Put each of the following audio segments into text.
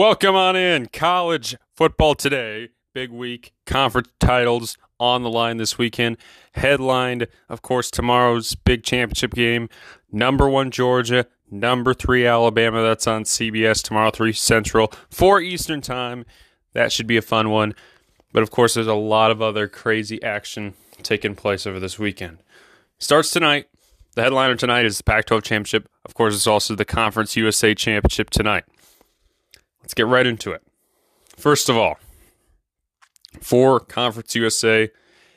Welcome on in. College football today. Big week. Conference titles on the line this weekend. Headlined, of course, tomorrow's big championship game. Number one, Georgia. Number three, Alabama. That's on CBS tomorrow, 3 Central, 4 Eastern Time. That should be a fun one. But of course, there's a lot of other crazy action taking place over this weekend. Starts tonight. The headliner tonight is the Pac 12 Championship. Of course, it's also the Conference USA Championship tonight. Let's get right into it. First of all, for Conference USA,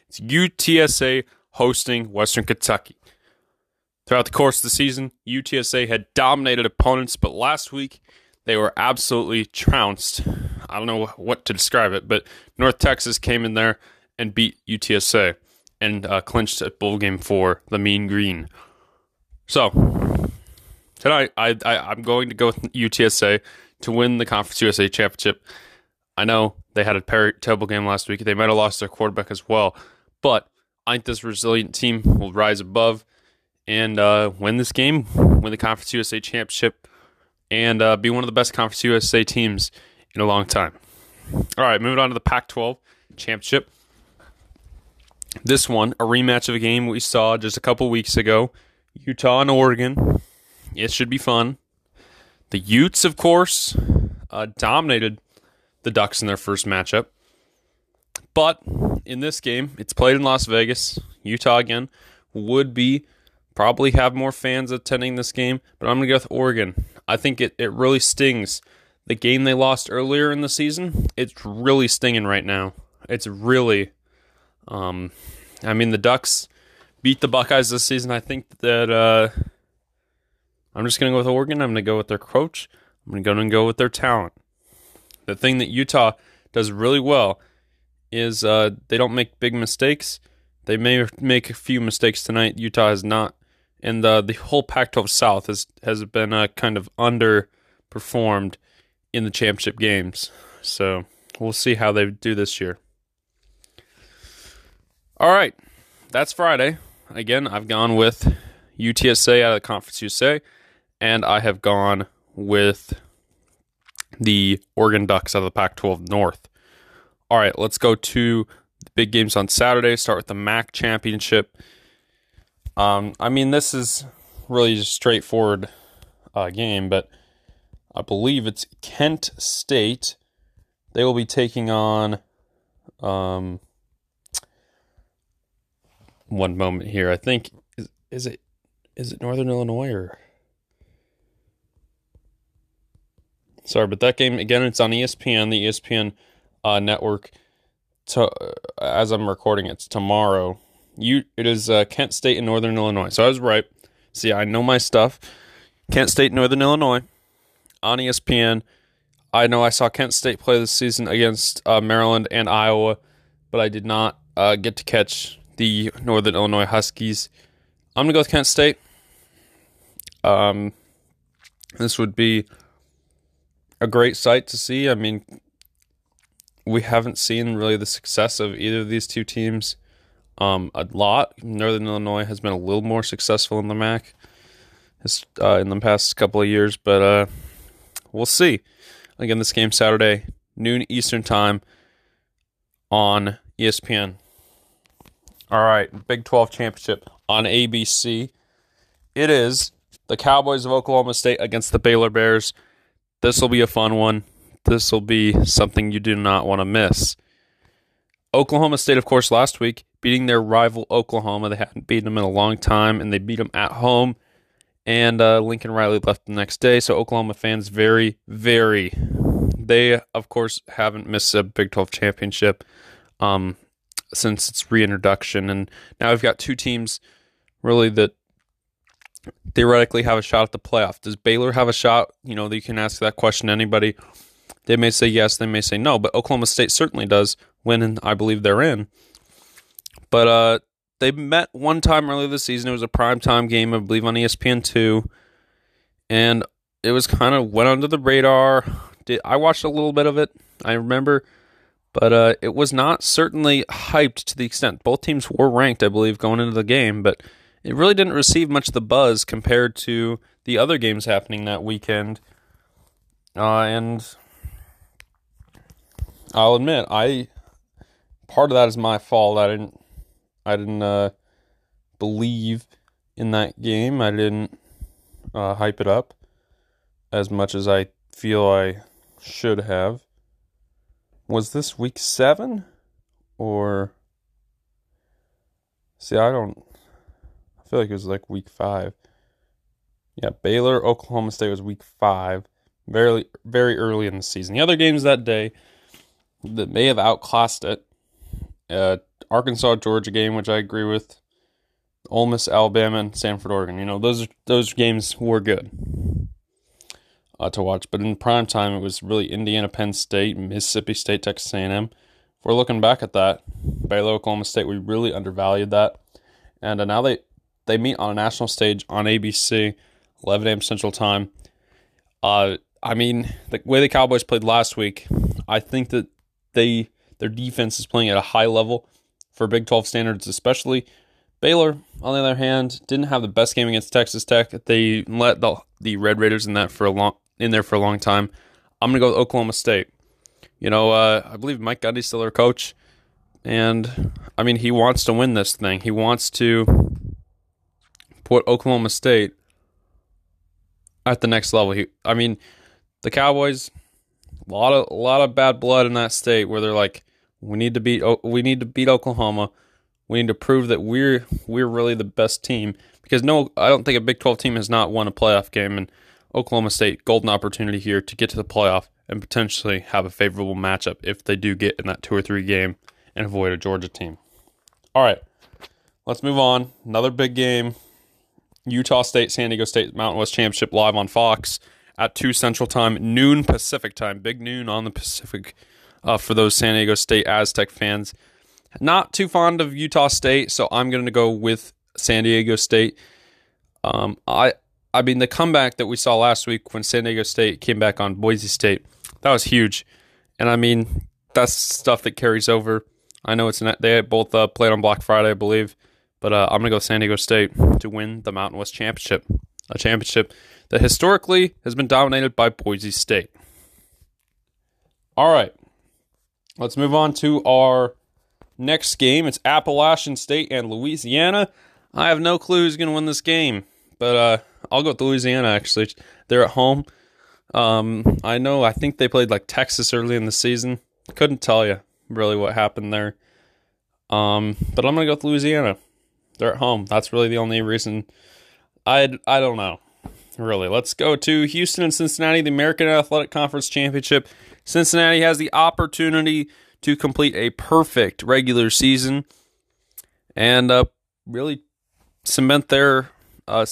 it's UTSA hosting Western Kentucky. Throughout the course of the season, UTSA had dominated opponents, but last week they were absolutely trounced. I don't know what to describe it, but North Texas came in there and beat UTSA and uh, clinched a bowl game for the Mean Green. So tonight, I, I am going to go with UTSA to win the Conference USA championship. I know they had a terrible game last week. They might have lost their quarterback as well, but I think this resilient team will rise above and uh, win this game, win the Conference USA championship, and uh, be one of the best Conference USA teams in a long time. All right, moving on to the Pac 12 championship. This one, a rematch of a game we saw just a couple weeks ago Utah and Oregon. It should be fun. The Utes, of course, uh, dominated the Ducks in their first matchup. But in this game, it's played in Las Vegas. Utah again would be probably have more fans attending this game, but I'm going to go with Oregon. I think it, it really stings. The game they lost earlier in the season, it's really stinging right now. It's really, um, I mean, the Ducks beat the Buckeyes this season. I think that uh, I'm just going to go with Oregon. I'm going to go with their coach. I'm going to go with their talent. The thing that Utah does really well is uh, they don't make big mistakes. They may make a few mistakes tonight. Utah has not, and uh, the whole Pac-12 South has has been uh, kind of underperformed in the championship games. So we'll see how they do this year. All right, that's Friday again, I've gone with UTSA out of the Conference USA, and I have gone with the Oregon Ducks out of the Pac 12 North. All right, let's go to the big games on Saturday. Start with the MAC Championship. Um, I mean, this is really just straightforward uh, game, but I believe it's Kent State. They will be taking on um, one moment here. I think is is it is it Northern Illinois or sorry, but that game again. It's on ESPN, the ESPN uh, network. To, uh, as I'm recording, it's tomorrow. You it is uh, Kent State and Northern Illinois. So I was right. See, I know my stuff. Kent State, Northern Illinois, on ESPN. I know I saw Kent State play this season against uh, Maryland and Iowa, but I did not uh, get to catch the Northern Illinois Huskies. I'm gonna go with Kent State. Um, this would be a great sight to see. I mean, we haven't seen really the success of either of these two teams um, a lot. Northern Illinois has been a little more successful in the MAC uh, in the past couple of years, but uh, we'll see. Again, this game Saturday, noon Eastern time on ESPN. All right, Big 12 championship on ABC. It is the Cowboys of Oklahoma State against the Baylor Bears. This will be a fun one. This will be something you do not want to miss. Oklahoma State, of course, last week beating their rival Oklahoma. They hadn't beaten them in a long time, and they beat them at home. And uh, Lincoln Riley left the next day. So Oklahoma fans very, very. They, of course, haven't missed a Big 12 championship. Um, since its reintroduction. And now we've got two teams really that theoretically have a shot at the playoff. Does Baylor have a shot? You know, you can ask that question to anybody. They may say yes, they may say no, but Oklahoma State certainly does and I believe they're in. But uh, they met one time earlier this season. It was a prime time game, I believe, on ESPN two, and it was kind of went under the radar. Did I watched a little bit of it? I remember but uh, it was not certainly hyped to the extent. Both teams were ranked, I believe, going into the game, but it really didn't receive much of the buzz compared to the other games happening that weekend. Uh, and I'll admit I part of that is my fault. I didn't I didn't uh, believe in that game. I didn't uh, hype it up as much as I feel I should have. Was this week seven or? See, I don't. Feel like it was like week five. Yeah, Baylor, Oklahoma State was week five, very very early in the season. The other games that day that may have outclassed it. Uh, Arkansas Georgia game, which I agree with. Ole Miss, Alabama, and Stanford Oregon. You know those those games were good uh, to watch, but in prime time it was really Indiana, Penn State, Mississippi State, Texas A&M. If we're looking back at that, Baylor, Oklahoma State, we really undervalued that, and uh, now they they meet on a national stage on ABC, 11 a.m. Central Time. Uh, I mean, the way the Cowboys played last week, I think that they their defense is playing at a high level for Big 12 standards, especially. Baylor, on the other hand, didn't have the best game against Texas Tech. They let the the Red Raiders in that for a long in there for a long time. I'm gonna go with Oklahoma State. You know, uh, I believe Mike Gundy's still their coach, and I mean he wants to win this thing. He wants to put Oklahoma State at the next level. He, I mean, the Cowboys, a lot of a lot of bad blood in that state where they're like, we need to beat we need to beat Oklahoma. We need to prove that we're we're really the best team because no, I don't think a Big 12 team has not won a playoff game and Oklahoma State golden opportunity here to get to the playoff and potentially have a favorable matchup if they do get in that two or three game and avoid a Georgia team. All right, let's move on. Another big game: Utah State, San Diego State Mountain West Championship live on Fox at two Central Time, noon Pacific time, big noon on the Pacific uh, for those San Diego State Aztec fans. Not too fond of Utah State, so I'm going to go with San Diego State. Um, I I mean the comeback that we saw last week when San Diego State came back on Boise State, that was huge, and I mean that's stuff that carries over. I know it's not, they both uh, played on Black Friday, I believe, but uh, I'm gonna go San Diego State to win the Mountain West Championship, a championship that historically has been dominated by Boise State. All right, let's move on to our next game. It's Appalachian State and Louisiana. I have no clue who's going to win this game, but uh, I'll go with Louisiana. Actually, they're at home. Um, I know. I think they played like Texas early in the season. Couldn't tell you really what happened there. Um, but I'm gonna go with Louisiana. They're at home. That's really the only reason. I I don't know. Really, let's go to Houston and Cincinnati, the American Athletic Conference Championship. Cincinnati has the opportunity to complete a perfect regular season and uh, really cement their uh,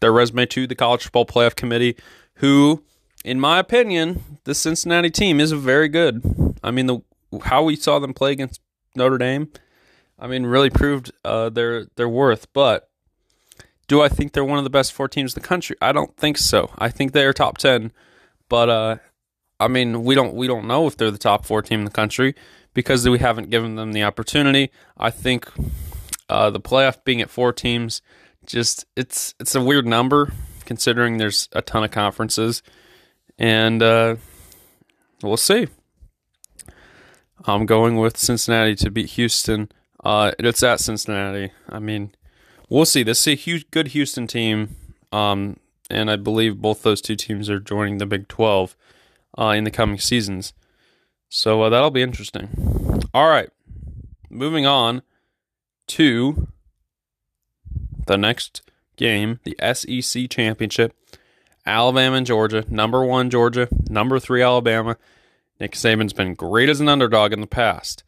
their resume to the College Football Playoff Committee, who, in my opinion, the Cincinnati team is very good. I mean, the how we saw them play against Notre Dame, I mean, really proved uh, their their worth. But do I think they're one of the best four teams in the country? I don't think so. I think they are top ten, but uh, I mean, we don't we don't know if they're the top four team in the country because we haven't given them the opportunity. I think uh, the playoff being at four teams, just it's it's a weird number considering there's a ton of conferences, and uh, we'll see. I'm going with Cincinnati to beat Houston. Uh, it's at Cincinnati. I mean, we'll see. This is a huge, good Houston team, um, and I believe both those two teams are joining the Big 12 uh, in the coming seasons. So uh, that'll be interesting. All right, moving on to the next game, the SEC Championship. Alabama and Georgia, number one Georgia, number three Alabama. Nick Saban's been great as an underdog in the past,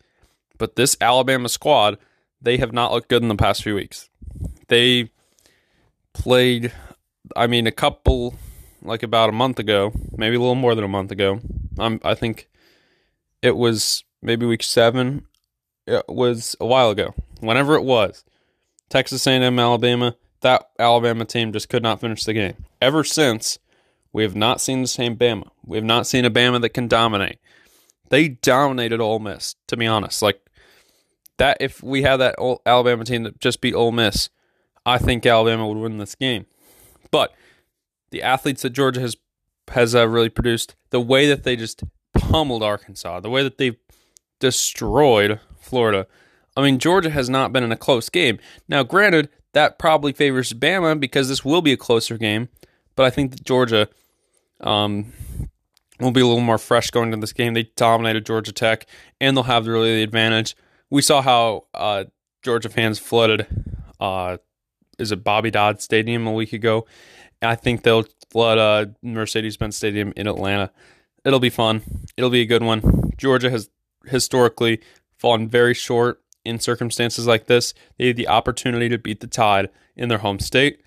but this Alabama squad, they have not looked good in the past few weeks. They played, I mean, a couple like about a month ago, maybe a little more than a month ago. I'm, I think it was maybe week seven. It was a while ago. Whenever it was, Texas A&M, Alabama. That Alabama team just could not finish the game. Ever since, we have not seen the same Bama. We have not seen a Bama that can dominate. They dominated Ole Miss. To be honest, like that. If we had that Alabama team that just beat Ole Miss, I think Alabama would win this game. But the athletes that Georgia has has uh, really produced, the way that they just pummeled Arkansas, the way that they've destroyed Florida. I mean, Georgia has not been in a close game. Now, granted, that probably favors Bama because this will be a closer game, but I think that Georgia um, will be a little more fresh going into this game. They dominated Georgia Tech, and they'll have really the advantage. We saw how uh, Georgia fans flooded. Uh, is it Bobby Dodd Stadium a week ago? I think they'll flood uh, Mercedes-Benz Stadium in Atlanta. It'll be fun. It'll be a good one. Georgia has historically fallen very short in circumstances like this. They had the opportunity to beat the Tide in their home state,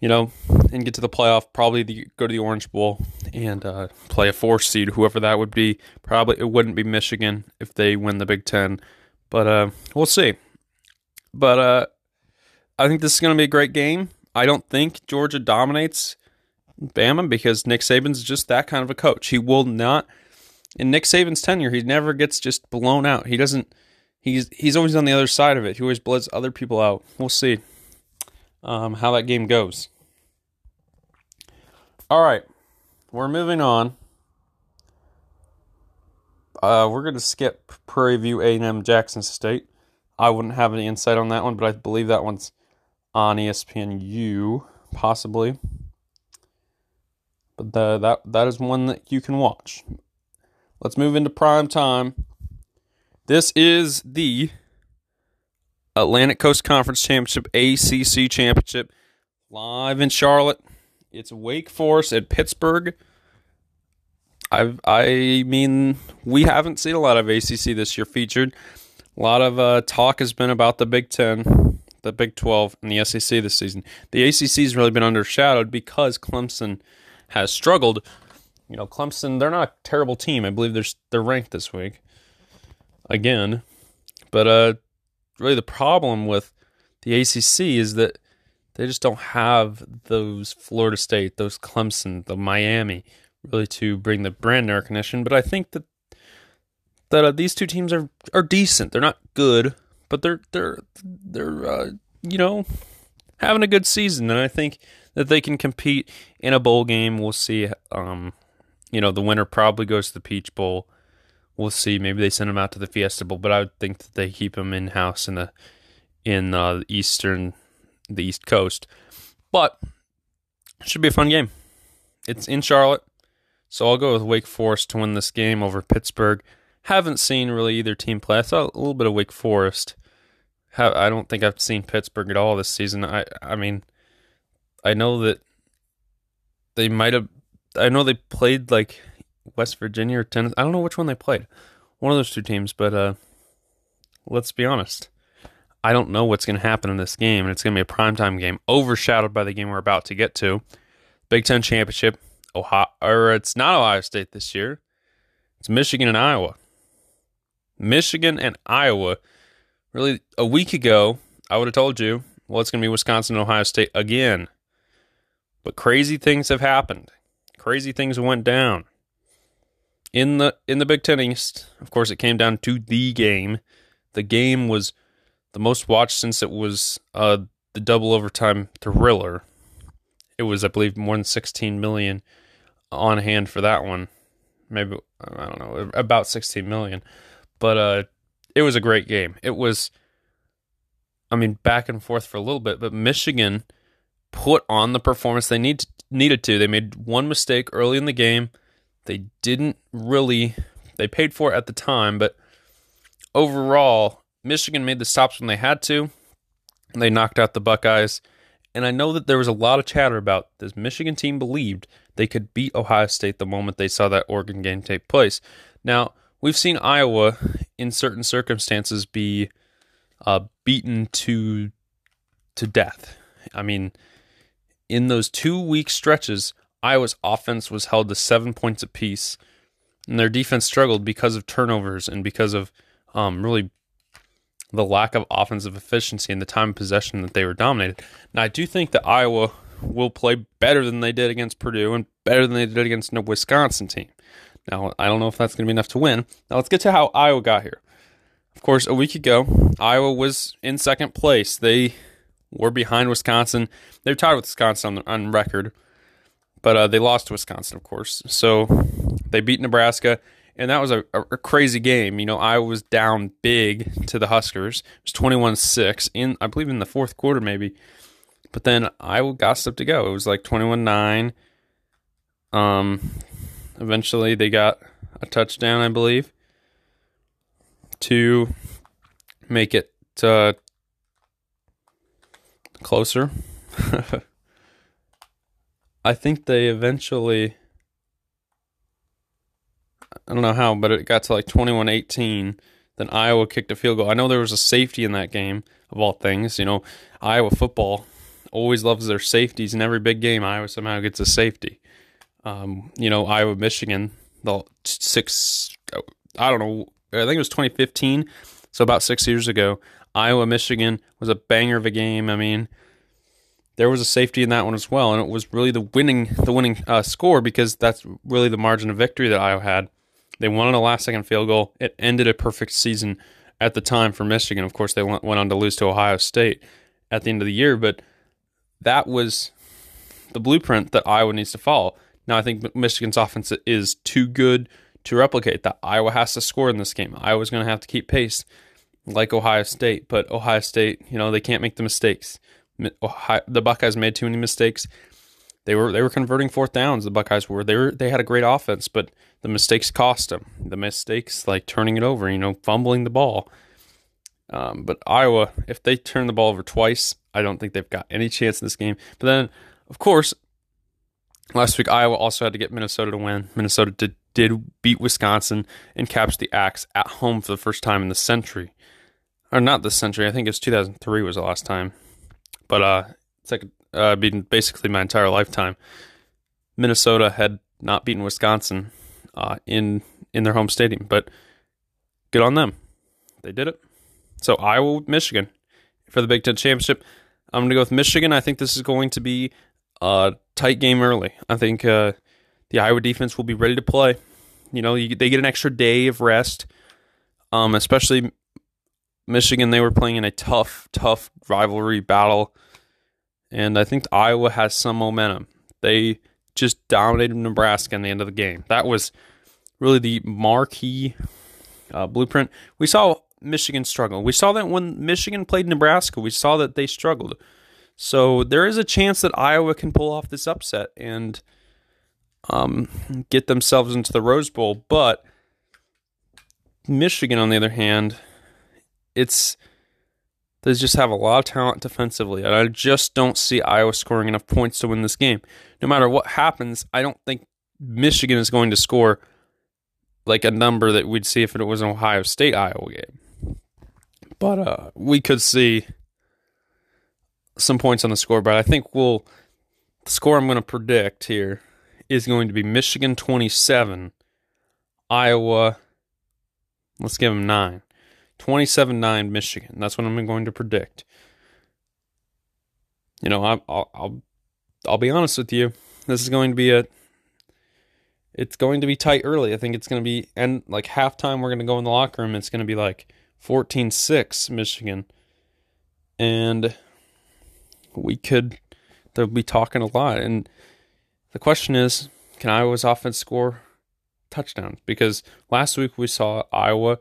you know, and get to the playoff. Probably the, go to the Orange Bowl and uh, play a four seed, whoever that would be. Probably it wouldn't be Michigan if they win the Big Ten, but uh, we'll see. But uh, I think this is going to be a great game. I don't think Georgia dominates Bama because Nick Saban's just that kind of a coach. He will not. In Nick Saban's tenure, he never gets just blown out. He doesn't. He's he's always on the other side of it. He always blows other people out. We'll see um, how that game goes. All right, we're moving on. Uh, we're going to skip Prairie View A&M Jackson State. I wouldn't have any insight on that one, but I believe that one's on ESPNU, possibly. But the, that that is one that you can watch. Let's move into prime time. This is the Atlantic Coast Conference Championship, ACC Championship, live in Charlotte. It's Wake Forest at Pittsburgh. I I mean, we haven't seen a lot of ACC this year featured. A lot of uh, talk has been about the Big Ten the Big 12 and the SEC this season. The ACC has really been undershadowed because Clemson has struggled. You know, Clemson, they're not a terrible team. I believe they're, they're ranked this week again. But uh, really, the problem with the ACC is that they just don't have those Florida State, those Clemson, the Miami, really to bring the brand new recognition. But I think that that uh, these two teams are are decent. They're not good, but they're they're they're uh, you know having a good season, and I think that they can compete in a bowl game. We'll see. Um, you know, the winner probably goes to the Peach Bowl. We'll see. Maybe they send them out to the Fiesta Bowl, but I would think that they keep them in house in the in uh, the eastern the East Coast. But it should be a fun game. It's in Charlotte, so I'll go with Wake Forest to win this game over Pittsburgh. Haven't seen really either team play. I saw a little bit of Wake Forest. I don't think I've seen Pittsburgh at all this season. I I mean, I know that they might have. I know they played like West Virginia or Tennessee. I don't know which one they played. One of those two teams. But uh, let's be honest. I don't know what's going to happen in this game, and it's going to be a primetime game, overshadowed by the game we're about to get to. Big Ten championship. Ohio, or it's not Ohio State this year. It's Michigan and Iowa. Michigan and Iowa. Really, a week ago, I would have told you, well, it's going to be Wisconsin and Ohio State again. But crazy things have happened. Crazy things went down. In the in the Big Ten East, of course, it came down to the game. The game was the most watched since it was uh, the double overtime thriller. It was, I believe, more than 16 million on hand for that one. Maybe I don't know, about 16 million. But uh, it was a great game. It was, I mean, back and forth for a little bit, but Michigan put on the performance they need needed to. They made one mistake early in the game. They didn't really. They paid for it at the time, but overall, Michigan made the stops when they had to. They knocked out the Buckeyes. And I know that there was a lot of chatter about this Michigan team believed they could beat Ohio State the moment they saw that Oregon game take place. Now, we've seen Iowa in certain circumstances be uh, beaten to to death. I mean, in those two week stretches, Iowa's offense was held to seven points apiece, and their defense struggled because of turnovers and because of um, really the lack of offensive efficiency and the time of possession that they were dominated. Now, I do think that Iowa will play better than they did against Purdue and better than they did against the Wisconsin team. Now, I don't know if that's going to be enough to win. Now, let's get to how Iowa got here. Of course, a week ago, Iowa was in second place. They were behind Wisconsin. They're tied with Wisconsin on, on record, but uh, they lost to Wisconsin, of course. So They beat Nebraska, and that was a, a, crazy game. You know, I was down big to the Huskers. It was 21 6 in, I believe, in the fourth quarter, maybe. But then I got stuff to go. It was like 21 9. Um, eventually, they got a touchdown, I believe, to make it uh, closer. I think they eventually I don't know how, but it got to like 21-18. Then Iowa kicked a field goal. I know there was a safety in that game of all things. You know, Iowa football always loves their safeties. In every big game, Iowa somehow gets a safety. Um, you know, Iowa Michigan, the six I don't know, I think it was 2015, so about 6 years ago. Iowa Michigan was a banger of a game. I mean, there was a safety in that one as well, and it was really the winning the winning uh, score because that's really the margin of victory that Iowa had. They won on a last second field goal. It ended a perfect season at the time for Michigan. Of course, they went on to lose to Ohio State at the end of the year, but that was the blueprint that Iowa needs to follow. Now, I think Michigan's offense is too good to replicate that. Iowa has to score in this game. Iowa's going to have to keep pace like Ohio State, but Ohio State, you know, they can't make the mistakes. Ohio, the Buckeyes made too many mistakes. They were they were converting fourth downs. The Buckeyes were they were they had a great offense, but the mistakes cost them. The mistakes like turning it over, you know, fumbling the ball. Um, but Iowa, if they turn the ball over twice, I don't think they've got any chance in this game. But then, of course, last week Iowa also had to get Minnesota to win. Minnesota did did beat Wisconsin and capture the axe at home for the first time in the century, or not this century. I think it's 2003 was the last time. But uh, it's like uh, been basically my entire lifetime. Minnesota had not beaten Wisconsin uh, in in their home stadium, but good on them. They did it. So Iowa, Michigan for the Big Ten championship. I'm going to go with Michigan. I think this is going to be a tight game early. I think uh, the Iowa defense will be ready to play. You know, you, they get an extra day of rest, um, especially Michigan. They were playing in a tough, tough rivalry battle and I think Iowa has some momentum. They just dominated Nebraska in the end of the game. That was really the marquee uh, blueprint. We saw Michigan struggle. We saw that when Michigan played Nebraska, we saw that they struggled. So there is a chance that Iowa can pull off this upset and um, get themselves into the Rose Bowl. But Michigan, on the other hand, it's they just have a lot of talent defensively, and I just don't see Iowa scoring enough points to win this game. No matter what happens, I don't think Michigan is going to score like a number that we'd see if it was an Ohio State Iowa game. But uh, we could see some points on the scoreboard. I think we'll the score I'm going to predict here is going to be Michigan 27, Iowa. Let's give them nine. 27 9 Michigan. That's what I'm going to predict. You know, I'll, I'll, I'll be honest with you. This is going to be a. It's going to be tight early. I think it's going to be, and like halftime, we're going to go in the locker room. It's going to be like 14 6 Michigan. And we could, they'll be talking a lot. And the question is can Iowa's offense score touchdowns? Because last week we saw Iowa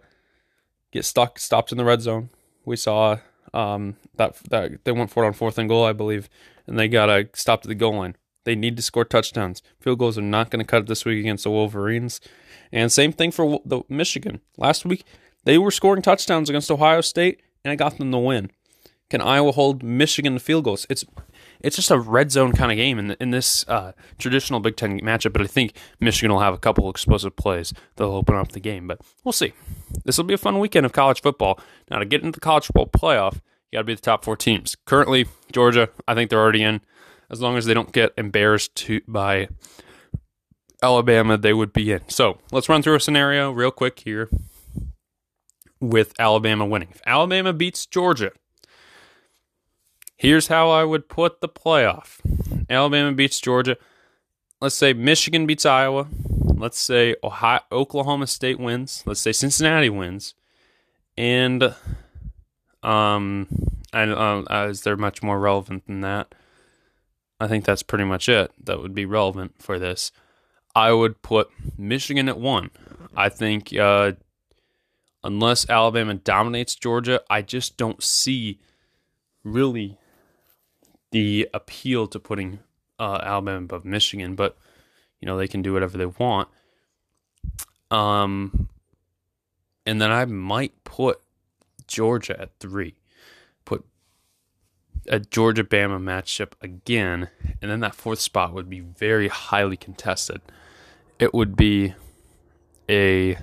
get stuck, stopped in the red zone. We saw um, that that they went for it on fourth and goal, I believe, and they got a stop to the goal line. They need to score touchdowns. Field goals are not going to cut it this week against the Wolverines. And same thing for the Michigan. Last week they were scoring touchdowns against Ohio State, and it got them the win. Can Iowa hold Michigan to field goals? It's it's just a red zone kind of game in, in this uh, traditional Big Ten matchup. But I think Michigan will have a couple explosive plays that'll open up the game. But we'll see. This will be a fun weekend of college football. Now to get into the college football playoff, you got to be the top four teams. Currently, Georgia, I think they're already in. As long as they don't get embarrassed to, by Alabama, they would be in. So let's run through a scenario real quick here with Alabama winning. If Alabama beats Georgia, Here's how I would put the playoff Alabama beats Georgia. Let's say Michigan beats Iowa. Let's say Ohio, Oklahoma State wins. Let's say Cincinnati wins. And um, I, uh, is there much more relevant than that? I think that's pretty much it that would be relevant for this. I would put Michigan at one. I think uh, unless Alabama dominates Georgia, I just don't see really the appeal to putting uh, Alabama above Michigan. But you know they can do whatever they want. Um, and then I might put Georgia at three. Put a Georgia Bama matchup again, and then that fourth spot would be very highly contested. It would be a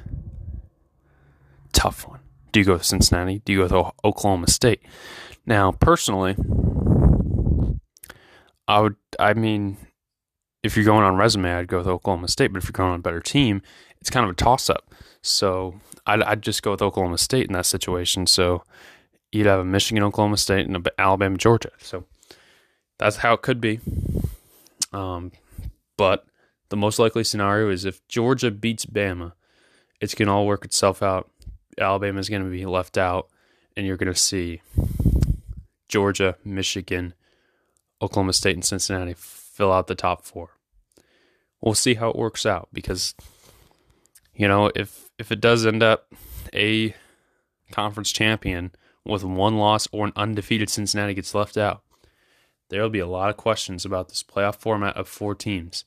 tough one. Do you go with Cincinnati? Do you go with Oklahoma State? Now, personally, I would. I mean, if you're going on resume, I'd go with Oklahoma State. But if you're going on a better team, it's kind of a toss up. So I'd, I'd just go with Oklahoma State in that situation. So you'd have a Michigan, Oklahoma State, and a Alabama, Georgia. So that's how it could be. Um, but the most likely scenario is if Georgia beats Bama, it's going to all work itself out. Alabama is going to be left out, and you're going to see Georgia, Michigan, Oklahoma State, and Cincinnati fill out the top four. We'll see how it works out because, you know, if if it does end up a conference champion with one loss or an undefeated Cincinnati gets left out, there will be a lot of questions about this playoff format of four teams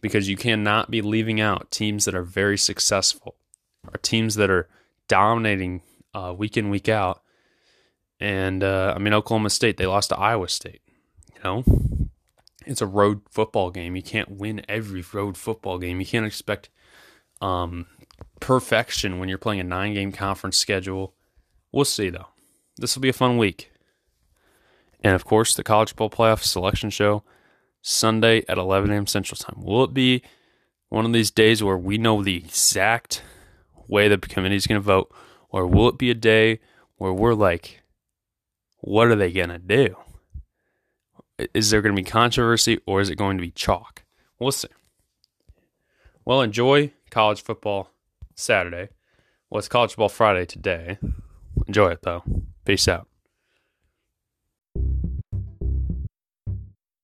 because you cannot be leaving out teams that are very successful or teams that are dominating uh, week in, week out. And uh, I mean, Oklahoma State, they lost to Iowa State. Know, it's a road football game. You can't win every road football game. You can't expect um, perfection when you're playing a nine game conference schedule. We'll see, though. This will be a fun week. And of course, the College Bowl Playoff Selection Show, Sunday at 11 a.m. Central Time. Will it be one of these days where we know the exact way the committee is going to vote? Or will it be a day where we're like, what are they going to do? Is there going to be controversy or is it going to be chalk? We'll see. Well, enjoy college football Saturday. Well, it's college football Friday today. Enjoy it, though. Peace out.